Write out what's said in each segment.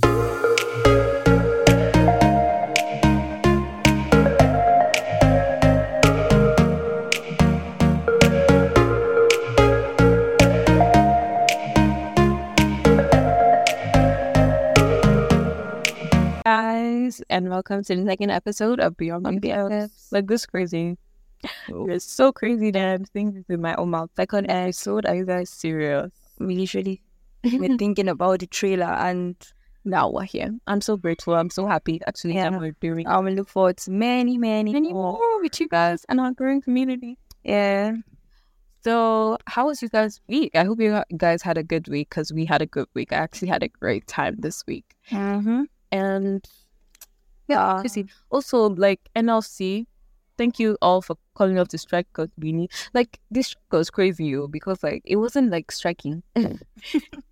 guys, and welcome to the second episode of Beyond BFFs. Like this crazy. It's so crazy that I'm thinking with my own mouth. Second episode, are you guys serious? We literally were thinking about the trailer and Now we're here. I'm so grateful. I'm so happy actually Yeah. that we're doing I will look forward to many, many, many more. more with you guys and our growing community. Yeah. So, how was you guys' week? I hope you guys had a good week because we had a good week. I actually had a great time this week. Mm-hmm. And Yeah. crazy. Also, like NLC, thank you all for calling off the strike because we need like this was crazy because like it wasn't like striking.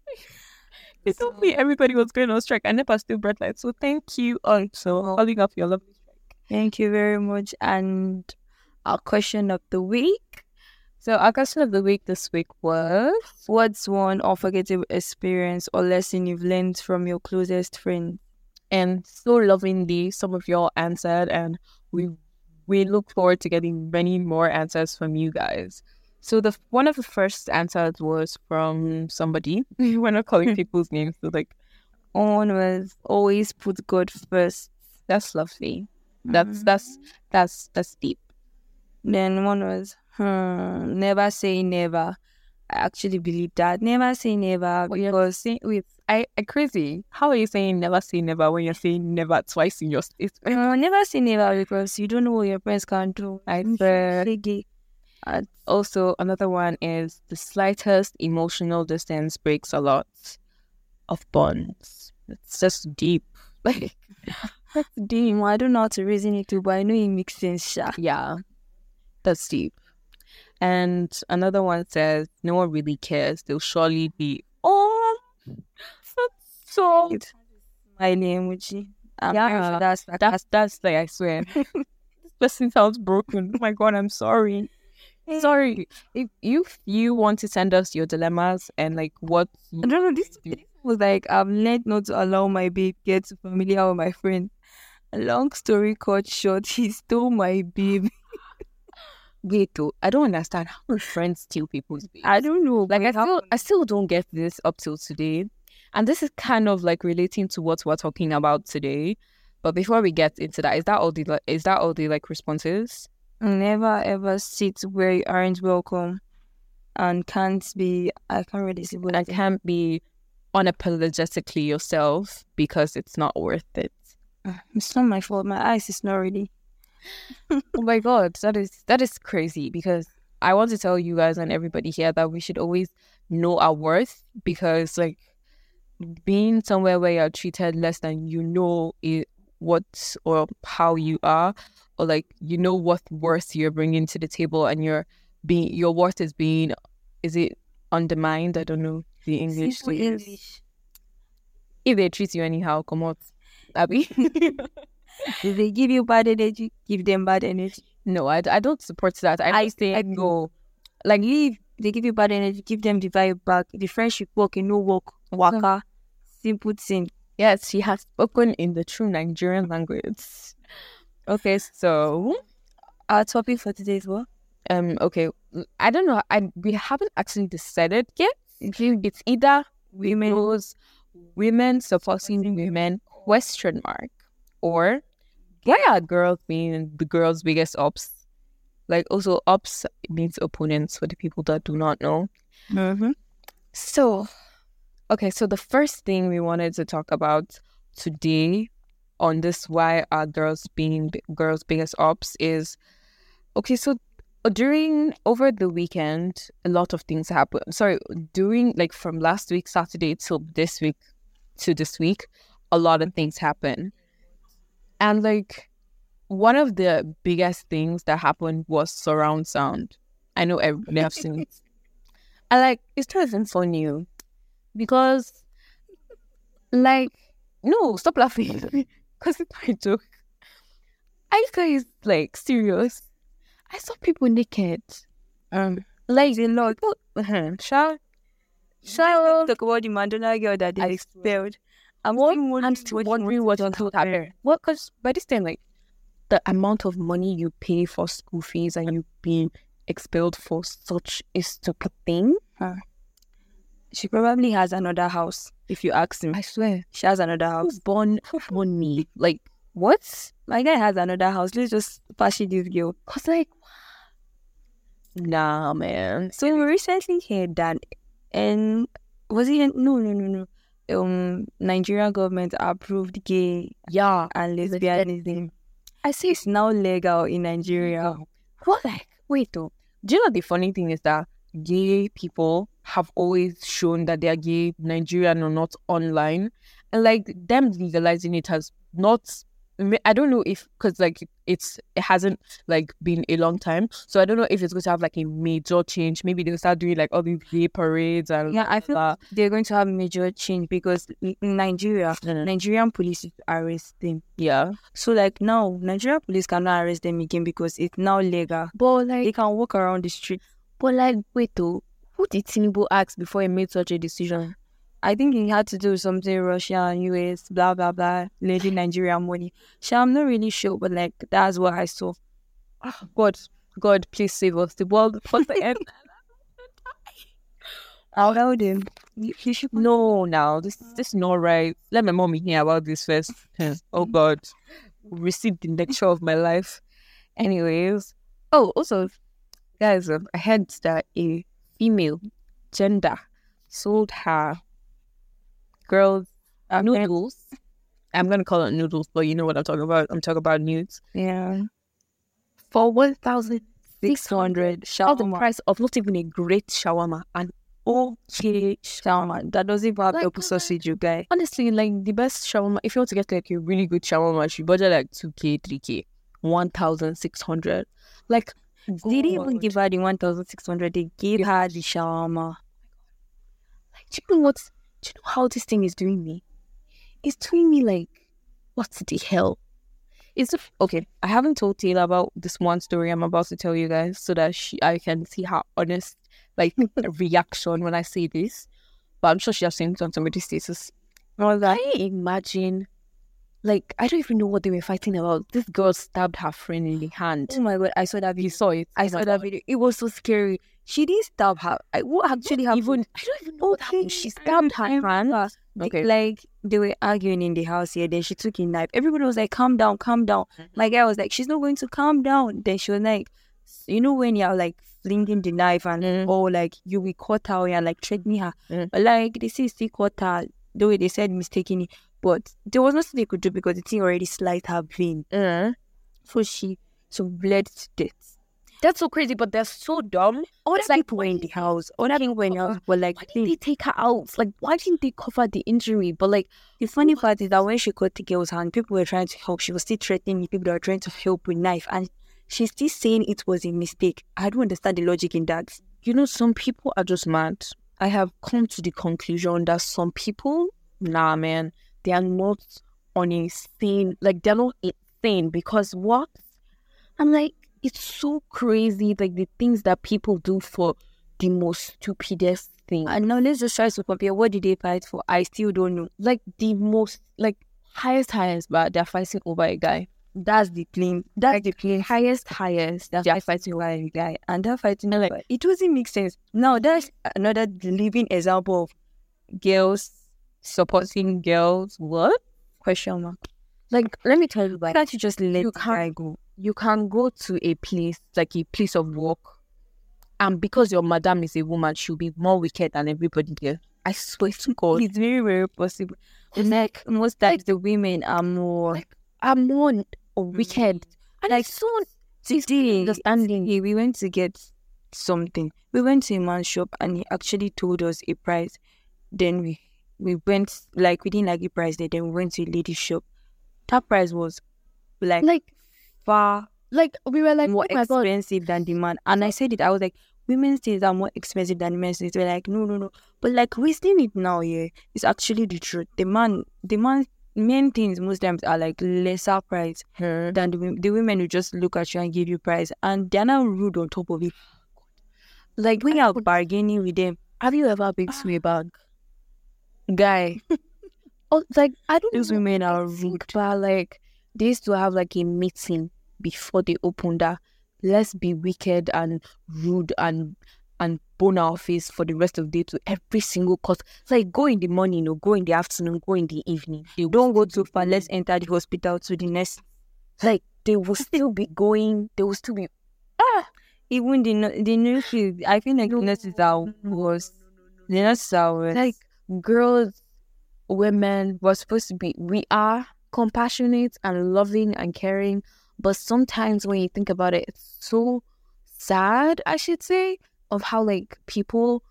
they told me everybody was going on strike. I never still brought light. So thank you all for calling off your lovely strike. Thank you very much. And our question of the week. So our question of the week this week was What's one unforgettable experience or lesson you've learned from your closest friend? and so lovingly some of y'all answered and we we look forward to getting many more answers from you guys so the one of the first answers was from somebody we're not calling people's names so like One was always put God first. that's lovely that's Mhm. that's that's that's deep Then one was, hmm, never say never. I actually believe that. Never say never What because saying with I, I crazy how are you saying never say never when you're saying never twice in your it's uh, never say never because you don't know what your friends can do. I swear. Also, another one is the slightest emotional distance breaks a lot of bonds. It's just deep. Like, That's deep. I don't know how to reason it too, but I know it makes sense. Sha. yeah, that's deep. And another one says, no one really cares. They'll surely be, oh, that's so. My emoji. I'm Yeah. very sure that's That's, that's like, I swear. this person sounds broken. Oh my God, I'm sorry. Eh. Sorry. If you, if you want to send us your dilemmas and like what I don't know. This, this was like I've learned not to allow my babe get too familiar with my friend. A long story cut short, he stole my babe. Wait, though, I don't understand how do friends steal people's babes. I don't know. like, I still. I still don't get this up till today, and this is kind of like relating to what we're talking about today. But before we get into that, is that all the is that all the like responses? Never ever sit where you aren't welcome and can't be. I can't really see what I can't be unapologetically yourself because it's not worth it. Ah, it's not my fault. My eyes is not ready. oh my god, that is that is crazy because I want to tell you guys and everybody here that we should always know our worth because like being somewhere where you're treated less than you know it, what or how you are or like you know what worth you're bringing to the table and your being your worth is being is it undermined I don't know the English Simple. English. if they treat you anyhow come out Abby If they give you bad energy, give them bad energy. no I, I don't support that I, I- say I no Like leave, they give you bad energy, give them the vibe back. The friendship work, you know, work, waka. Mm. Simple thing. Yes, she has spoken in the true Nigerian language. Okay, so Our topic for today is what? um, okay, I don't know. I we haven't actually decided yet. It's either women women supporting women question mark or why are girls being the girls' biggest ops? Like also ops means opponents for the people that do not know. Mm-hmm. So, okay, so the first thing we wanted to talk about today on this why are girls being girls biggest ops is okay, so during over the weekend, a lot of things happened. Sorry, during like from last week Saturday till this week to this week, a lot of things happen. And like one of the biggest things that happened was surround sound. I know everybody have seen. I like it's not even for new because like no stop laughing because it's my joke. I guys like serious. I saw people naked. Um, Like a lot. uh-huh. Shall Shall talk about the Mandela girl that they expelled, I'm What? still wondering I'm still what- wondering what will happen. What? Because by this time, like the amount of money you pay for school fees and you being expelled for such a stupid thing. She probably has another house. If you ask him, I swear. she has another house. Born? Me? Like what? My guy has another house. Let's just pass it this girl. Cause like, nah, man. So we recently heard that, and was it in- no no no no. Um, Nigeria government approved gay Yeah, and lesbianism. I see. It's now legal in Nigeria. What like? Wait though. Do you know the funny thing is that gay people have always shown that they are gay, Nigerian or not online, and like them legalizing it has not. I don't know if because like it's it hasn't like been a long time, so I don't know if it's going to have like a major change. Maybe they'll start doing like all these gay parades and Yeah, I feel blah. they're going to have major change because in in Nigeria, Mhm. Nigerian police arrest them. yeah. So like now, Nigerian police cannot arrest them again because it's now legal. But like They can walk around the street. but like, wait though, who did Tinubu ask before he made such a decision? I think it had to do something Russia and US, blah blah blah, lady Nigeria money. So I'm not really sure, but like that's what I saw. Ah, God, God, please save us. The world what's the end. I'll tell them. You, you should No, now this this is not right. Let my mommy hear about this first. oh God, receive the lecture of my life. Anyways, oh also, guys, um, I heard that a female gender sold her girls Okay. noodles. I'm gonna call it noodles, but you know what I'm talking about. I'm talking about nudes Yeah. for one thousand Six hundred All the shawarma. price of not even a great shawarma and okay Shawarma. That doesn't even have Like, sausage, you guy. honestly, like the best shawarma, if you want to get like a really good shawarma, you budget like 2k, 3k, 1,600. Like, They didn't even give her the one thousand six hundred. They gave her the shawarma. Oh like, do you know what? Do you know how this thing is doing me? It's doing me like, what the hell? It's the- okay. I haven't told Taylor about this one story I'm about to tell you guys, so that she I can see her honest like reaction when I say this. But I'm sure she has seen it on somebody's status. What was that? Can you imagine? Like, I don't even know what they were fighting about. This girl stabbed her friend in the hand. Oh my god! I saw that You saw it. I Oh saw that video. It was so scary. She didn't stab her. I, what actually happened? Even I don't even know what happened. She stabbed her hand. Okay. Like they were arguing in the house here. Then she took a knife. Everybody was like, "Calm down, calm down." Mm-hmm. My guy was like, "She's not going to calm down." Then she was like, "You know when you're like flinging the knife and Mm. oh like you will cut her and like threatening her, Mm. but like they say still cut her the way they said mistakenly, but there was nothing they could do because the thing already sliced her vein, Uh, so she so bled to death. that's so crazy, but they're so dumb. Other like, people were in the house. Other people were in the house, but like Why didn't they take her out? Like, why didn't they cover the injury? But like, The funny part is that when she cut the girl's hand, people were trying to help. She was still threatening people that were trying to help with knife, and she's still saying it was a mistake. I don't understand the logic in that. you know, some people are just mad. I have come to the conclusion that some people, nah, man, they are not on a sane, like they're not insane because what? I'm like, it's so crazy, like the things that people do for the most stupidest thing. And now let's just try to compare. What did they fight for? I still don't know. like the most, like highest, highest, but they're fighting over a guy. That's the claim. That's the claim. Highest, highest, They're they're fighting over a guy, and they're fighting like, It doesn't make sense. Now that's another living example of girls supporting girls. What? question mark. Like, let me tell you, Why can't you just let you can't- guy go? you can go to a place like a place of work, and because your madam is a woman, she'll be more wicked than everybody there. I swear to God. It's very very possible. Like most times the women are more Like, I'm more mm. wicked. And Like, so Today, understanding. today we went to get something. We went to a man's shop and he actually told us a price. Then we we went like we didn't like the price there. Then we went to a lady's shop. That price was like, like, far like we were like, more oh God. expensive than the man. And I said it. I was like, women's things are more expensive than men's things. They're like, no, no, no. But like we're seeing it now. Yeah, it's actually the truth. The man, the man, men things most times are like lesser price Her. than the, the women who just look at you and give you price, and they're not rude on top of it. Like, When I you're could- bargaining with them, have you ever been to a bank? Guy, oh, like I don't know women are rude, but like they used to have like a meeting before they opened that. Let's be wicked and rude and and bone our face for the rest of the day to every single cost. Like go in the morning or go in the afternoon, go in the evening. They Don't go too far. Let's enter the hospital to the next. like they will still be going. They will still be ah. Even the the nurses, I feel like No, nurses are worse. The nurses are worse. like girls, women, we're supposed to be, we are compassionate and loving and caring. But sometimes when you think about it, it's so sad, I should say, of how like people,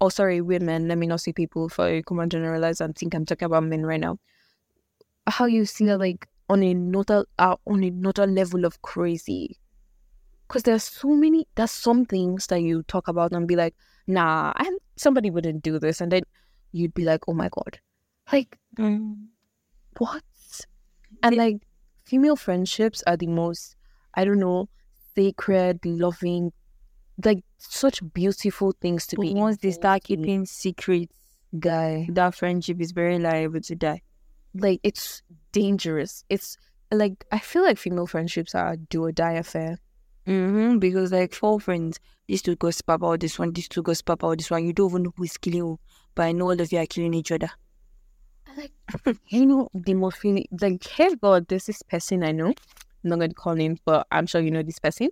oh, sorry, women, let me not say people for I come generalize and think I'm talking about men right now. How you see that like on another, uh, on another level of crazy. Because there's so many, there's some things that you talk about and be like, nah, I, somebody wouldn't do this. And then you'd be like, oh my God. Like, Mm. what? And like, female friendships are the most, I don't know, sacred, loving, like such beautiful things to But be. once they start keeping secrets, guy, that friendship is very liable to die. like it's dangerous. It's like I feel like female friendships are a do or die affair. Mm-hmm, because like four friends, these two gossip about this one, these two gossip about this one. You don't even know who is killing who, but I know all of you are killing each other. like you know the most feeling like hey god there's this person i know. I'm not going to call names but i'm sure you know this person.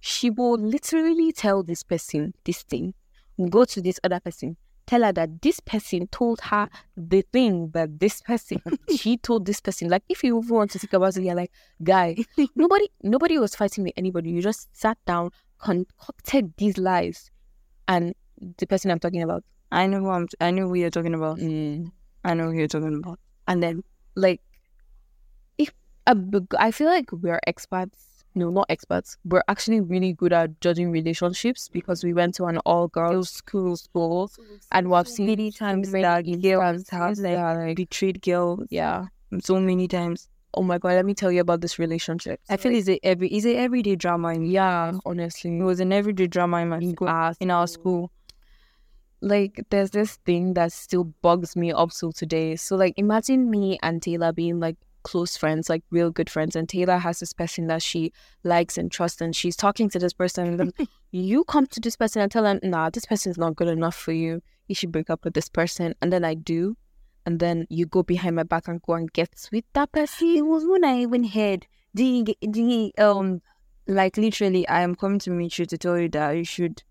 She will literally tell this person this thing go to this other person tell her that this person told her the thing that this person she told this person. Like if you want to think about it you're like guy nobody nobody was fighting with anybody. You just sat down concocted these lies and the person i'm talking about I know who I'm. I know who you're talking about. mm, I know who you're talking about. and then like if uh, i feel like we're experts no not experts we're actually really good at judging relationships because we went to an all girls school school and we've seen many times that girls have like, betrayed girls yeah so many times. oh my god let me tell you about this relationship I feel it's a every it's a everyday drama. In, yeah honestly it was an everyday drama in my school, in our school. Like there's this thing that still bugs me up till today. So like imagine me and Taylor being like close friends, like real good friends, and Taylor has this person that she likes and trusts, and she's talking to this person, and then you come to this person and tell them, nah, this person is not good enough for you. You should break up with this person. And then I do. And then you go behind my back and go and get with that person. It was when I even heard the the um like literally I am coming to meet you to tell you that you should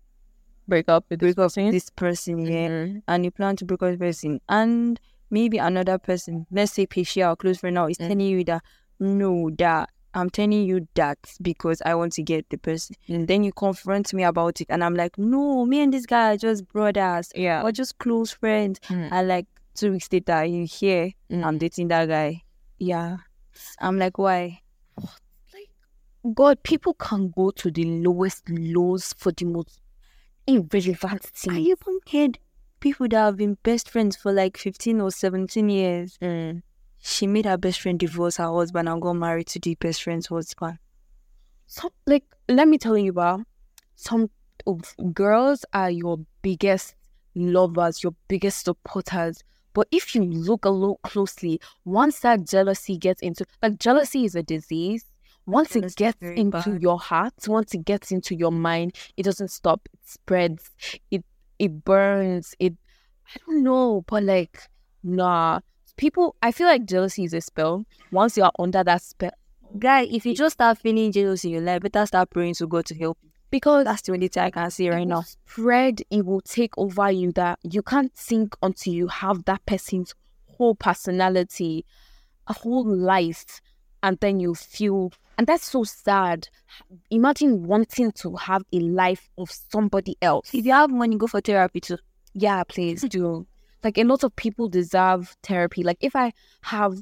Break up with this break up person. this person yeah Mhm. and you plan to break up with this person and maybe another person let's say Pesha or close friend now is Mm. telling you that no that I'm telling you that because I want to get the person and then you confront me about it and I'm like no me and this guy are just brothers Yeah. we're just close friends Mm. and like two weeks later you hear Mm. I'm dating that guy Yeah. I'm like why God, people can go to the lowest lows for the most irrelevant things. even heard people that have been best friends for like 15 or 17 years. Mm. She made her best friend divorce her husband and got married to the best friend's husband. So, like let me tell you about some of girls are your biggest lovers, your biggest supporters. But if you look a little closely, once that jealousy gets into like jealousy is a disease. Once it gets into bad. your heart, once it gets into your mind, it doesn't stop. It spreads. It it burns. It I don't know, but like nah. People I feel like jealousy is a spell. Once you're under that spell Guy, if you just start feeling jealous in your life, better start praying to God to help you. because That's the only thing I can see right now. spread it will take over you that you can't think until you have that person's whole personality a whole life and then you feel and that's so sad imagine wanting to have a life of somebody else If you have money, go for therapy too. yeah please do like a lot of people deserve therapy like if i have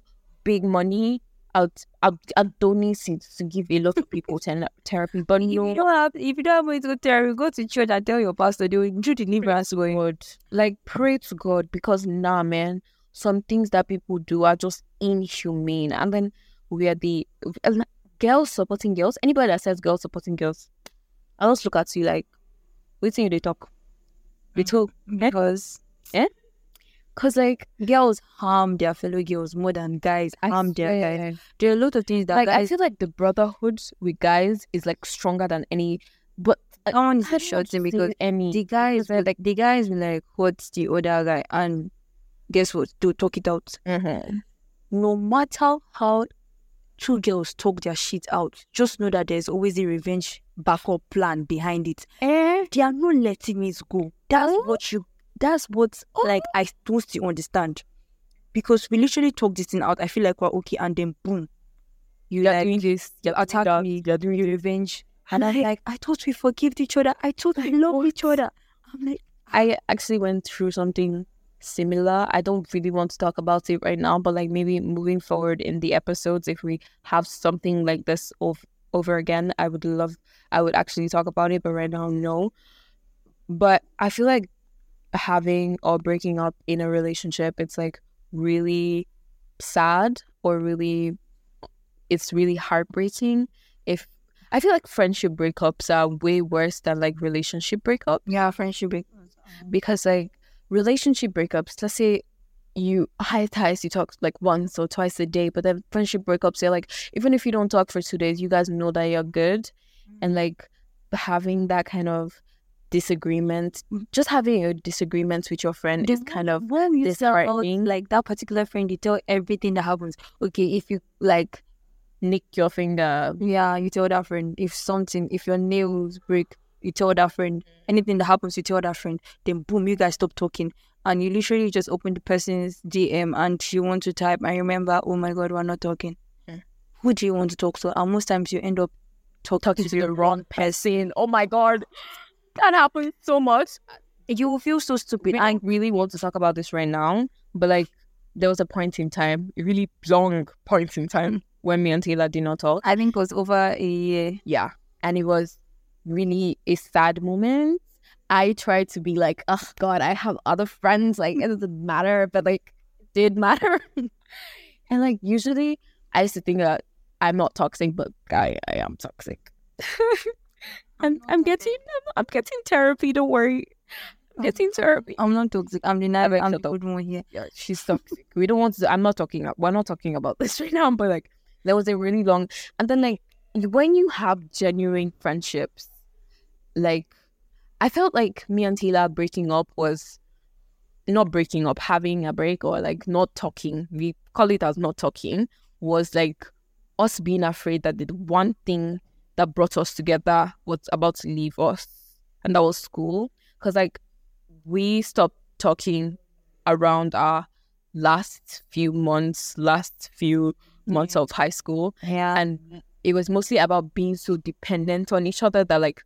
big money I'll, I'll, I'll donate it to give a lot of people ten- therapy but If you don't have, if you don't have money to go to therapy, go to church and tell your pastor they will do deliverance going. God. Like pray to God because nah man, some things that people do are just inhumane. And then we are the girls supporting girls. Anybody that says girls supporting girls, I just look at you like, waiting you they talk. They talk Because yeah? Cause like girls harm their fellow girls more than guys I harm their guys. There are a lot of things that Like I guys feel like the brotherhood with guys is like stronger than any. But like, someone is I shouting because any the guys will like the guys will like hurt the other guy and guess what? To talk it out. Mhm. No matter how two girls talk their shit out, just know that there's always a revenge backup plan behind it. Eh? They are not letting it go. That's Oh. what you that's what like I don't still understand. Because we literally talk this thing out. I feel like we're okay and then boom. You You're like doing this. you You're attack me, You're doing you this. revenge. And I'm like, I thought we forgive each other. I thought we love each other. I'm like, I actually went through something similar. I don't really want to talk about it right now, but like maybe moving forward in the episodes, if we have something like this ov- over again, I would love, I would actually talk about it, but right now, no. But I feel like having or breaking up in a relationship, it's like really sad or really, it's really heartbreaking. If I feel like friendship breakups are way worse than like relationship breakups yeah, friendship break. because like relationship breakups let's say you high ties you talk like once or twice a day but then friendship breakups they're like even if you don't talk for two days you guys know that you're good and mm. like having that kind of disagreement just having a disagreement with your friend is kind of when you about, like that particular friend, you tell everything that happens. Okay, if you like, nick your finger yeah, you tell that friend. If something, if your nails break, you tell that friend. Anything that happens, you tell that friend. Then boom, you guys stop talking, and you literally just open the person's DM and you want to type. I remember, oh my god, we're not talking. Mm. Who do you want to talk to? And most times you end up talk, talking to the wrong person oh my god that happens so much You will feel so stupid. I And really want to talk about this right now, but like there was a point in time, a really long point in time when me and Taylor did not talk. I think it was over a year. Yeah. And it was really a sad moment. I tried to be like, oh God, I have other friends. Like it doesn't matter, but like it did matter. and like usually I used to think that I'm not toxic, but I, I am toxic. I'm, I'm getting I'm getting therapy, don't worry. I'm getting therapy. I'm not toxic. I'm the never. I'm the good one here. yeah, she's toxic. we don't want to. I'm not talking. We're not talking about this right now. But like, there was a really long, and then like when you have genuine friendships, like I felt like me and Tila breaking up was not breaking up, having a break or like not talking. We call it as not talking was like us being afraid that the one thing that brought us together was about to leave us, and that was school. Because like we stopped talking around our last few months, last few months of high school, Yeah. and it was mostly about being so dependent on each other that like,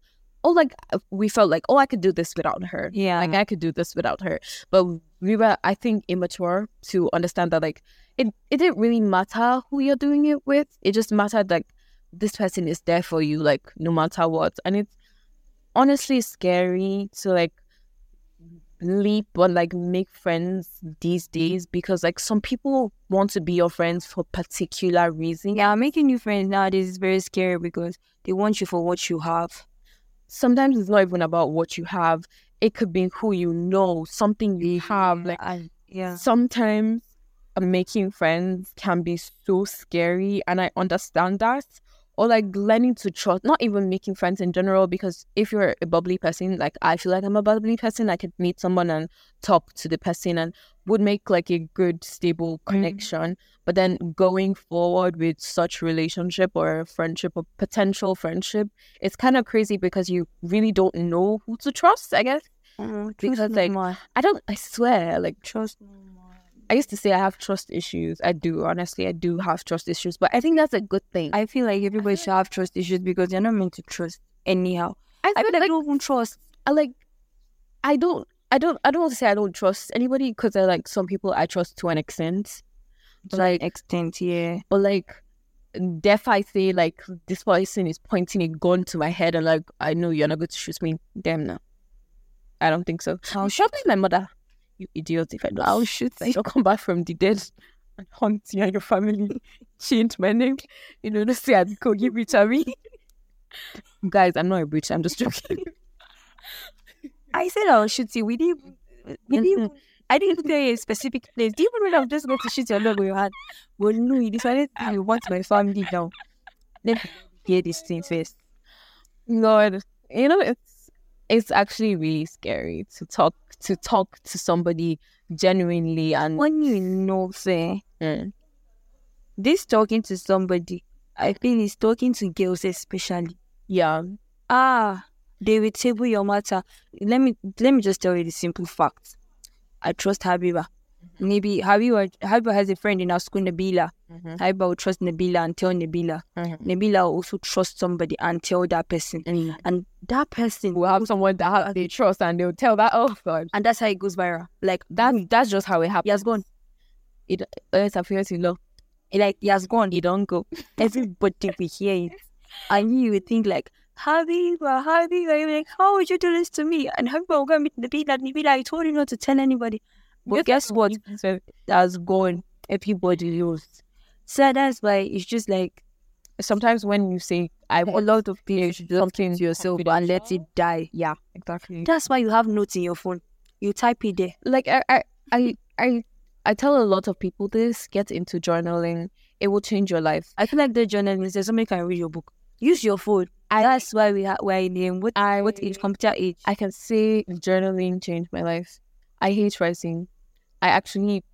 oh, like uh, we felt like, oh, I could do this without her. yeah. Like I could do this without her. But we were, I think, immature to understand that like it, it didn't really matter who you're doing it with. It just mattered like this person is there for you, like no matter what. And it's honestly scary to like leap or like make friends these days because like some people want to be your friends for particular reasons. yeah, making new friends nowadays is very scary because they want you for what you have. Sometimes it's not even about what you have. It could be who you know, something you have. Like I, yeah. sometimes uh, making friends can be so scary and i understand that or like learning to trust not even making friends in general because if you're a bubbly person like i feel like i'm a bubbly person i could meet someone and talk to the person and would make like a good stable connection but then going forward with such relationship or friendship or potential friendship it's kind of crazy because you really don't know who to trust i guess Mm, Because, like, more. i don't i swear like trust more. I used to say I have trust issues. I do, honestly, I do have trust issues, but I think that's a good thing. I, I feel like everybody should have trust issues because they're not meant to trust anyhow. I feel feel like, like, don't even trust. I like, I don't, I don't, I don't want to say I don't trust anybody because I like some people I trust to an extent, To like, an extent, yeah. but like, if I say like this person is pointing a gun to my head and like I know you're not going to shoot me, damn no, I don't think so. I'll shoot my mother, you idiot! If I don't, I'll shoot you. I'll come back from the dead and hunt you and your family. Change my name. You know, just say I go give it to me. Guys, I'm not a bitch. I'm just joking. I said I'll shoot you. We didn't. We didn't. I didn't tell you a specific place. Do you even know I'm just going to shoot your leg with your hand? Well, no, you decided I want my family now. Let me hear these things first. God, you know, it's it's actually really scary to talk to talk to somebody genuinely and When you know, say, Mm. this talking to somebody, I feel is talking to girls especially. yeah, Ah, they will table your matter. Let me let me just tell you the simple facts. I trust Habiba. Maybe Habiba Habiba has a friend in our school, Nabila. Mhm. Habiba will trust Nabila and tell Nabila. Mhm. Nabila will also trust somebody and tell that person. and And that person we'll have someone that they trust and they'll tell that oh god and that's how it goes viral. Like that's that's just how it happens. he has gone. It it's appears to love. Like he has gone. It don't go. Everybody will hear it. And you would think like, Habiba, Habiba, you're like, how would you do this to me? And Habiba will go meet Nabila. and Nabila, I told you not to tell anybody. But guess what? That's gone. Everybody knows. So that's why it's just like Sometimes when you say I a want a lot of people should just something to yourself and let it die. yeah, exactly. That's why you have notes in your phone. You type it there. like I, I I I I tell a lot of people this, get into journaling. It will change your life. I feel like the journalist, there's somebody can read your book. Use your phone. that's why we ha- we're in the what, I what age? Computer age. I can say journaling changed my life. I hate writing. I actually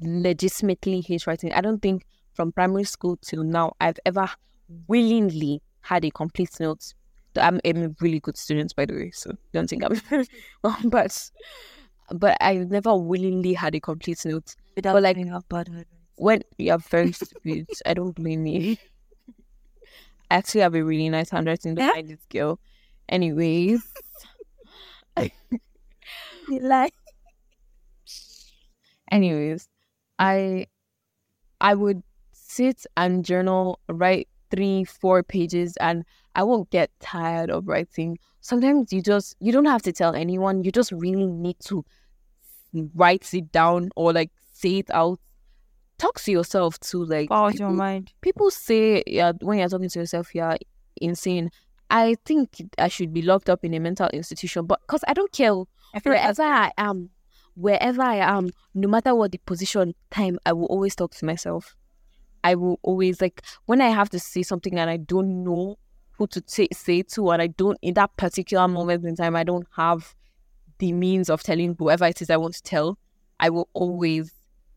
legitimately hate writing. I don't think from primary school till now I've ever willingly had a complete note. I'm, I'm a really good student, by the way, so don't think I'm. but but I never willingly had a complete note. Without but like- bad habit. When you're very stupid, I don't blame you. I actually have a really nice handwriting Yeah? behind this girl. Anyways, like anyways, I I would sit and journal, write three, four pages, and I won't get tired of writing. Sometimes you just you don't have to tell anyone. You just really need to write it down or like say it out. Talk to yourself too. Like your people- mind. people say yeah when you're talking to yourself you're insane i think i should be locked up in a mental institution but because i don't care I feel like wherever i am wherever i am no matter what the position time i will always talk to myself i will always like when i have to say something and i don't know who to say, say to and i don't in that particular moment in time i don't have the means of telling whoever it is i want to tell i will always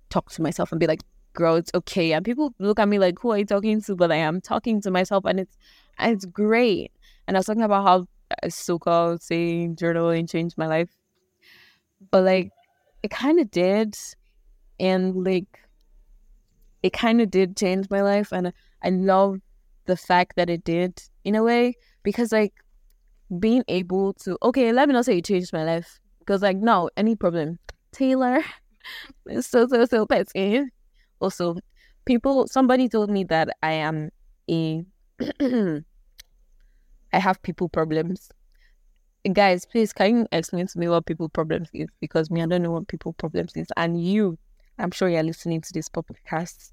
talk to myself and be like girl, it's okay. And people look at me like, who are you talking to? But I am talking to myself and it's and it's great. And I was talking about how uh, so-called saying journaling changed my life. But like it kind of did. And like it kind of did change my life. And I love the fact that it did in a way because like being able to, okay, let me not say it changed my life because like, no, any problem. Taylor, is so, so, so petty also people somebody told me that i am a i have people problems. Guys please can you explain to me what people problems is? Because me i don't know what people problems is. And you i'm sure you're listening to this podcast.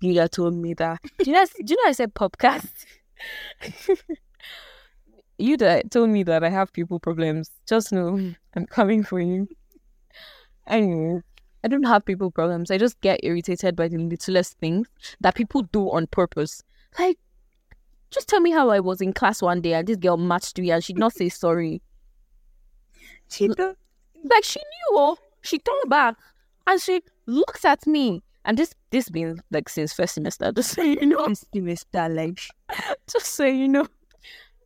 You that told me that. Do you know do you know i said podcast? You that told me that i have people problems. Just know i'm coming for you. Anyway I don't have people problems. I just get irritated by the littlest things that people do on purpose. Like, just tell me how I was in class one day and this girl matched me and she'd not say sorry. She Like she knew, oh, she turned back and she looked at me. And this this been like since first semester, just so you know, This semester, like just so you know.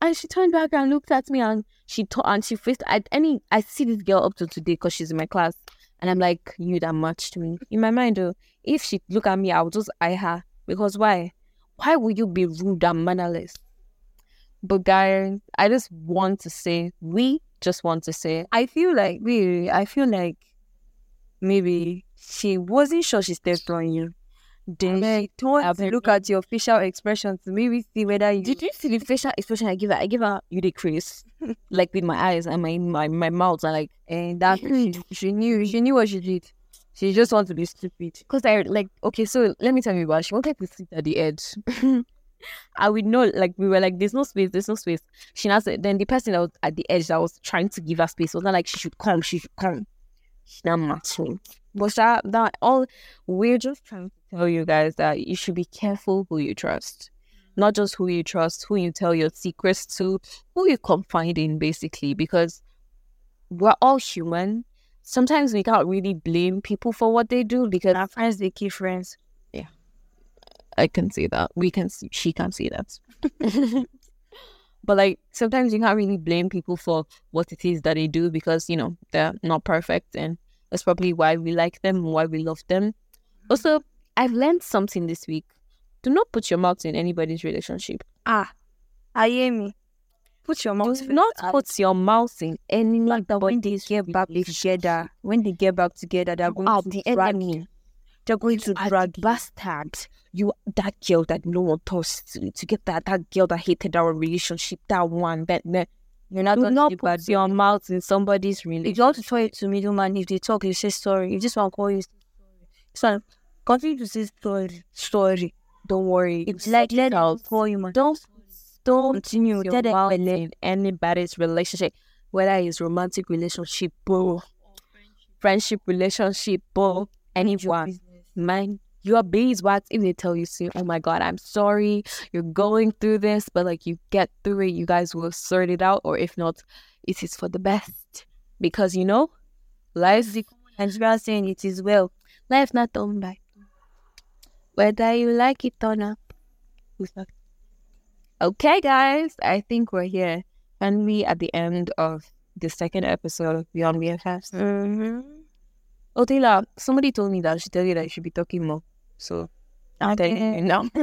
And she turned back and looked at me and she told and she faced I any I see this girl up to today because she's in my class. And I'm like, you that much to me. In my mind, though, if she look at me, I would just eye her. Because why? Why would you be rude and mannerless? But guys, I just want to say, we just want to say, I feel like really, I feel like maybe she wasn't sure she stepped on you. Then she look at your facial expressions to maybe see whether you did you see the facial expression I give her? I give her you the crease, like with my eyes and my my, my mouth are like, eh, and that she, she knew she knew what she did. She just wants to be stupid. Because I like okay, so let me tell you about she wanted to sit at the edge. I would know like we were like, there's no space, there's no space. She now said then the person that was at the edge that was trying to give her space was not like she should come, she should come. She's not matching. But that, that all we're just trying to tell you guys that you should be careful who you trust. Not just who you trust, who you tell your secrets to, who you confide in, basically, because we're all human. Sometimes we can't really blame people for what they do because Our friends, they keep friends. Yeah. I can see that. We can see she can see that. but like sometimes you can't really blame people for what it is that they do because, you know, they're not perfect and that's probably why we like them, why we love them. Also, I've learned something this week. Do not put your mouth in anybody's relationship. Ah, I hear me. Put your mouth. Do not put your mouth in any like that when they get back together. When they get back together, they're going are to the drag enemy. They're going to You are drag bastard. You that girl that no one touched to, to get that that girl that hated our relationship, that one that, that You're not do going not to put bad. your mouth in somebody's relationship. If you want to tell it to middleman, if they talk, you say sorry. If this one call you, sorry. Continue to say story, story. Don't worry. It's like let out. call you. Don't don't Continue. your mouth in anybody's relationship, whether it's romantic relationship, bro, friendship relationship, bro, anyone. Man, your beeswax if they tell you, say, oh my god, I'm sorry, you're going through this, but like you get through it, you guys will sort it out, or if not, it is for the best. Because you know, life are saying it is well. life not done by. Whether you like it or not. Okay, guys, I think we're here. And we at the end of the second episode of Beyond BFFs. Mm-hmm. Otila, somebody told me that I should tell you that you should be talking more. So I'm telling you now.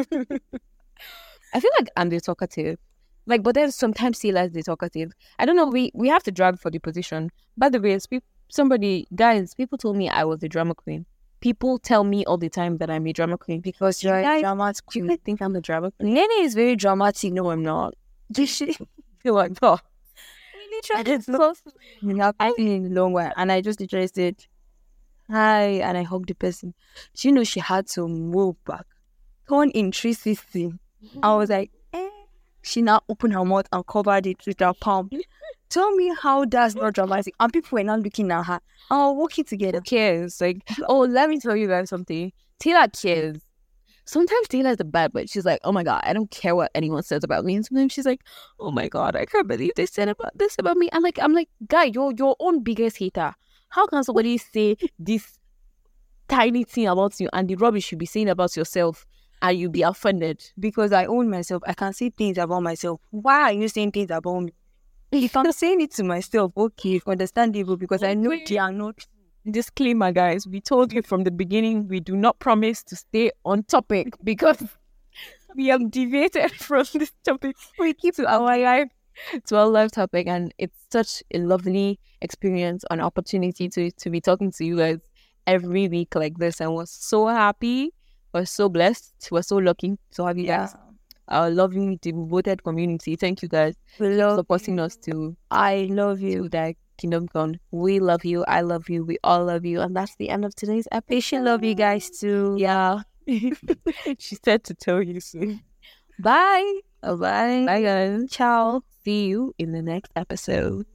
I feel like I'm the talkative. Like, but then sometimes Tila is the talkative. I don't know. We we have to drag for the position. By the way, somebody guys, people told me I was the drama queen. People tell me all the time that I'm a drama queen Because you're Guys, a you queen. guys think I'm a drama queen? Nene is very dramatic. No, I'm not. Just she feel like oh. it's so we have been in a long while, and I just literally said hi, and I hugged the person. Do you know she had to move back, turn in three sixty. I was like, eh. She now opened her mouth and covered it with her palm. Tell me how that's not dramatic. And people were not looking at her. We're walking together. Who cares? Like, oh, let me tell you guys something. Taylor cares. Sometimes Taylor's the bad bitch. She's like, oh my God, I don't care what anyone says about me. And sometimes she's like, oh my God, I can't believe they said about this about me. I'm like, I'm like, guy, you're your own biggest hater. How can somebody say this tiny thing about you and the rubbish you be saying about yourself and you be offended? Because I own myself. I can say things about myself. Why are you saying things about me? If I'm saying it to myself, okay, understandable because I know Okay. they are not Disclaimer, guys, we told you from the beginning we do not promise to stay on topic because we have deviated from this topic. We keep to our life to our life topic, and it's such a lovely experience and opportunity to to be talking to you guys every week like this. And we're so happy, we're so blessed, we're so lucky to have you guys, our loving devoted community. Thank you guys for supporting us to I love you. to that kingdom come. We love you. I love you. We all love you. And that's the end of today's episode. Love you guys too. Yeah. she said to tell you soon. Bye. Bye. Bye, guys. Ciao. See you in the next episode.